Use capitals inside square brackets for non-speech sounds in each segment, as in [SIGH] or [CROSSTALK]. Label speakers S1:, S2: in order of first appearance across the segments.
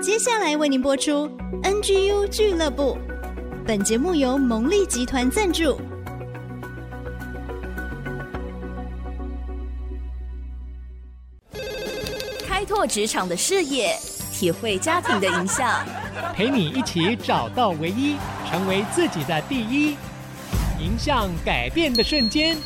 S1: 接下来为您播出 NGU 俱乐部。本节目由蒙利集团赞助。开拓职场的视野，体会家庭的影响，
S2: 陪你一起找到唯一，成为自己的第一，迎向改变的瞬间。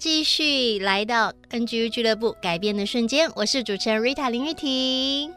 S3: 继续来到 NGU 俱乐部，改变的瞬间，我是主持人 Rita 林玉婷。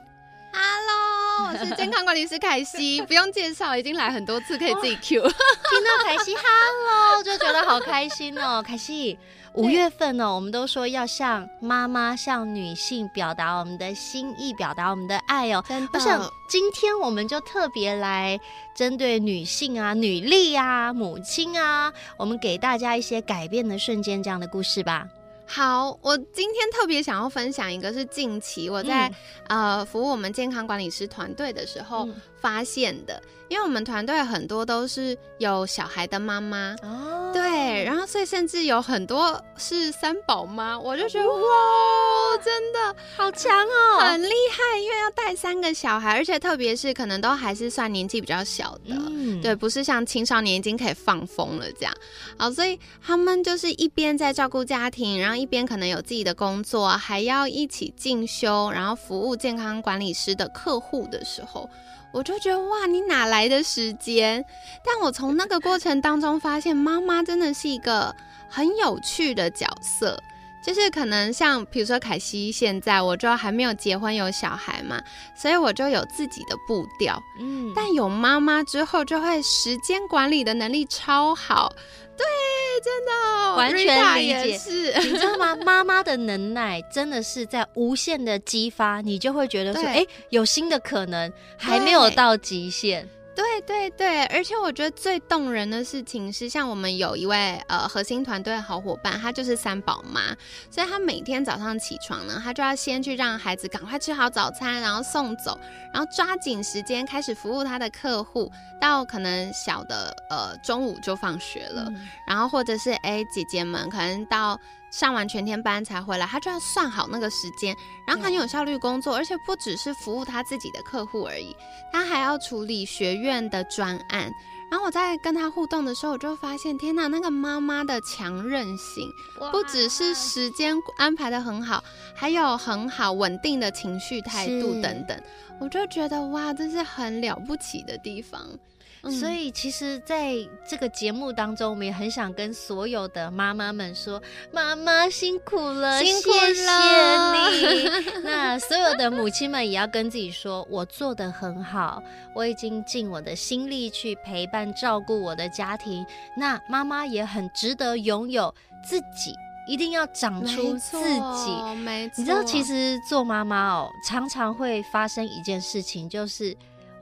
S4: Hello，[LAUGHS] 我是健康管理师凯西，不用介绍，已经来很多次，可以自己 Q。听
S3: 到凯西 Hello，就 [LAUGHS] 好开心哦，[LAUGHS] 凯西。五月份呢、哦，我们都说要向妈妈、向女性表达我们的心意，表达我们的爱哦。真的，我想今天我们就特别来针对女性啊、女力啊、母亲啊，我们给大家一些改变的瞬间这样的故事吧。
S4: 好，我今天特别想要分享一个，是近期我在、嗯、呃服务我们健康管理师团队的时候发现的。嗯因为我们团队很多都是有小孩的妈妈哦，对，然后所以甚至有很多是三宝妈，我就觉得哇，哇，真的
S3: 好强哦，
S4: 很厉害，因为要带三个小孩，而且特别是可能都还是算年纪比较小的，嗯，对，不是像青少年已经可以放风了这样，好，所以他们就是一边在照顾家庭，然后一边可能有自己的工作，还要一起进修，然后服务健康管理师的客户的时候。我就觉得哇，你哪来的时间？但我从那个过程当中发现，妈妈真的是一个很有趣的角色。就是可能像比如说凯西现在，我就还没有结婚有小孩嘛，所以我就有自己的步调。嗯，但有妈妈之后，就会时间管理的能力超好。对，真的
S3: 完全理解。是，你知道吗？妈妈的能耐真的是在无限的激发，你就会觉得说，哎，有新的可能，还没有到极限。
S4: 对对对，而且我觉得最动人的事情是，像我们有一位呃核心团队的好伙伴，她就是三宝妈，所以她每天早上起床呢，她就要先去让孩子赶快吃好早餐，然后送走，然后抓紧时间开始服务她的客户，到可能小的呃中午就放学了，嗯、然后或者是哎姐姐们可能到。上完全天班才回来，他就要算好那个时间，然后很有效率工作，而且不只是服务他自己的客户而已，他还要处理学院的专案。然后我在跟他互动的时候，我就发现，天哪，那个妈妈的强韧性，不只是时间安排的很好，还有很好稳定的情绪态度等等，我就觉得哇，这是很了不起的地方。
S3: 所以，其实，在这个节目当中，我们也很想跟所有的妈妈们说：“妈妈辛苦了，辛苦了，谢谢你。[LAUGHS] ”那所有的母亲们也要跟自己说：“我做的很好，我已经尽我的心力去陪伴、照顾我的家庭。那妈妈也很值得拥有自己，一定要长出自己。
S4: 没错，
S3: 你知道，其实做妈妈哦，常常会发生一件事情，就是。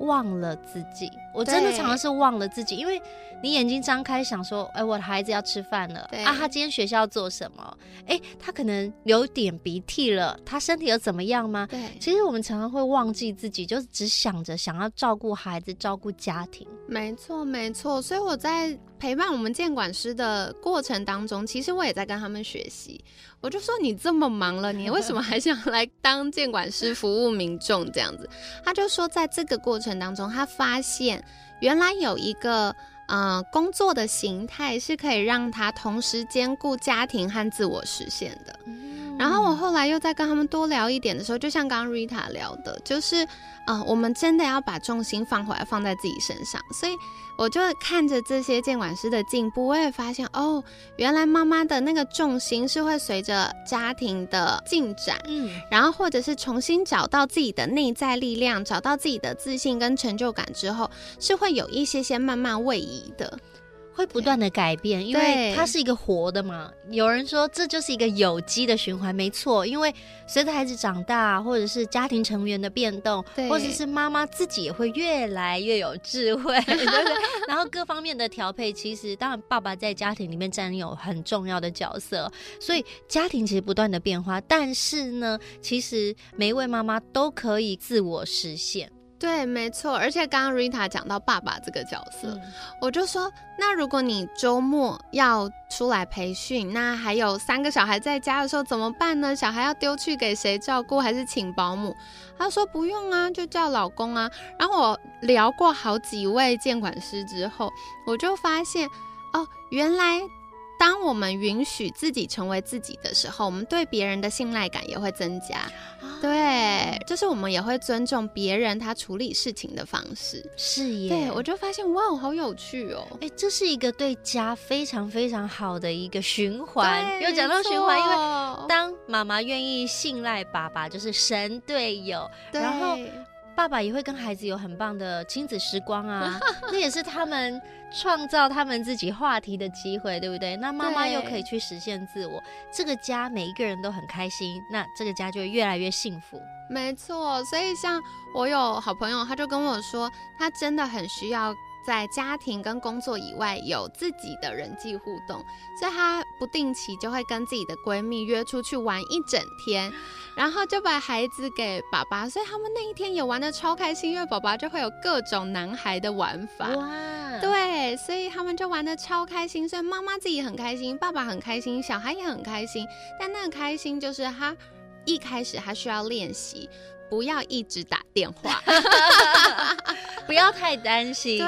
S3: 忘了自己，我真的常常是忘了自己，因为你眼睛张开想说，哎，我的孩子要吃饭了啊，他今天学校做什么？哎，他可能流点鼻涕了，他身体又怎么样吗？对，其实我们常常会忘记自己，就是只想着想要照顾孩子、照顾家庭。
S4: 没错，没错。所以我在陪伴我们监管师的过程当中，其实我也在跟他们学习。我就说，你这么忙了，你为什么还想来当监管师服务民众这样子？他就说，在这个过程当中，他发现原来有一个呃工作的形态是可以让他同时兼顾家庭和自我实现的。然后我后来又在跟他们多聊一点的时候，就像刚刚 Rita 聊的，就是，啊、我们真的要把重心放回来，放在自己身上。所以我就看着这些监管师的进步，我也发现，哦，原来妈妈的那个重心是会随着家庭的进展，嗯，然后或者是重新找到自己的内在力量，找到自己的自信跟成就感之后，是会有一些些慢慢位移的。
S3: 会不断的改变，因为它是一个活的嘛。有人说这就是一个有机的循环，没错。因为随着孩子长大，或者是家庭成员的变动，或者是妈妈自己也会越来越有智慧，[LAUGHS] 对不对？然后各方面的调配，其实当然爸爸在家庭里面占有很重要的角色。所以家庭其实不断的变化，但是呢，其实每一位妈妈都可以自我实现。
S4: 对，没错。而且刚刚 Rita 讲到爸爸这个角色，
S3: 嗯、
S4: 我就说，那如果你周末要出来培训，那还有三个小孩在家的时候怎么办呢？小孩要丢去给谁照顾，还是请保姆？他说不用啊，就叫老公啊。然后我聊过好几位监管师之后，我就发现，哦，原来。当我们允许自己成为自己的时候，我们对别人的信赖感也会增加。啊、对，就是我们也会尊重别人他处理事情的方式。
S3: 是耶，
S4: 对，我就发现哇，好有趣哦！
S3: 哎，这是一个对家非常非常好的一个循环。
S4: 对
S3: 有讲到循
S4: 环，
S3: 因为当妈妈愿意信赖爸爸，就是神队友，然后。爸爸也会跟孩子有很棒的亲子时光啊，[LAUGHS] 那也是他们创造他们自己话题的机会，对不对？那妈妈又可以去实现自我，这个家每一个人都很开心，那这个家就会越来越幸福。
S4: 没错，所以像我有好朋友，他就跟我说，他真的很需要。在家庭跟工作以外有自己的人际互动，所以她不定期就会跟自己的闺蜜约出去玩一整天，然后就把孩子给爸爸，所以他们那一天也玩的超开心，因为爸爸就会有各种男孩的玩法。哇，对，所以他们就玩的超开心，所以妈妈自己很开心，爸爸很开心，小孩也很开心。但那个开心就是他一开始他需要练习。不要一直打电话，
S3: 不 [LAUGHS] 要太担心。
S4: 对、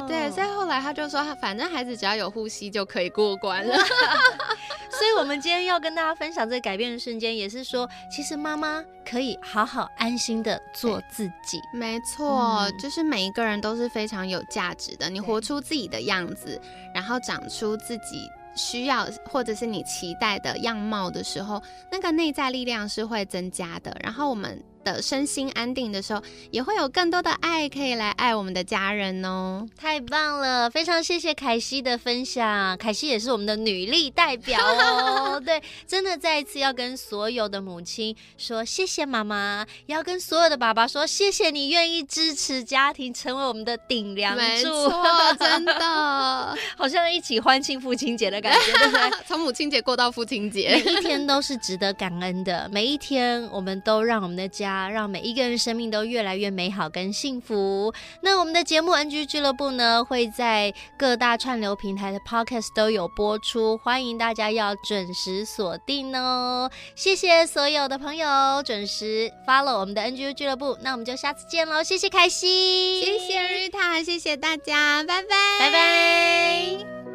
S4: oh. 对，所以后来他就说，反正孩子只要有呼吸就可以过关了。[LAUGHS]
S3: 所以，我们今天要跟大家分享这个改变的瞬间，也是说，其实妈妈可以好好安心的做自己。
S4: 没错，嗯、就是每一个人都是非常有价值的。你活出自己的样子，然后长出自己。需要或者是你期待的样貌的时候，那个内在力量是会增加的。然后我们的身心安定的时候，也会有更多的爱可以来爱我们的家人哦。
S3: 太棒了，非常谢谢凯西的分享。凯西也是我们的女力代表哦。[LAUGHS] 对，真的再一次要跟所有的母亲说谢谢妈妈，也要跟所有的爸爸说谢谢你愿意支持家庭，成为我们的顶梁柱。
S4: 真的，[LAUGHS]
S3: 好像一起欢庆父亲节的感觉，对 [LAUGHS] 不对？
S4: 从母亲节过到父亲节，
S3: 每一天都是值得感恩的。每一天，我们都让我们的家。让每一个人生命都越来越美好跟幸福。那我们的节目 NG 俱乐部呢，会在各大串流平台的 Podcast 都有播出，欢迎大家要准时锁定哦。谢谢所有的朋友准时 follow 我们的 NG 俱乐部，那我们就下次见喽。谢谢凯西，
S4: 谢谢 Rita，谢谢大家，拜拜，
S3: 拜拜。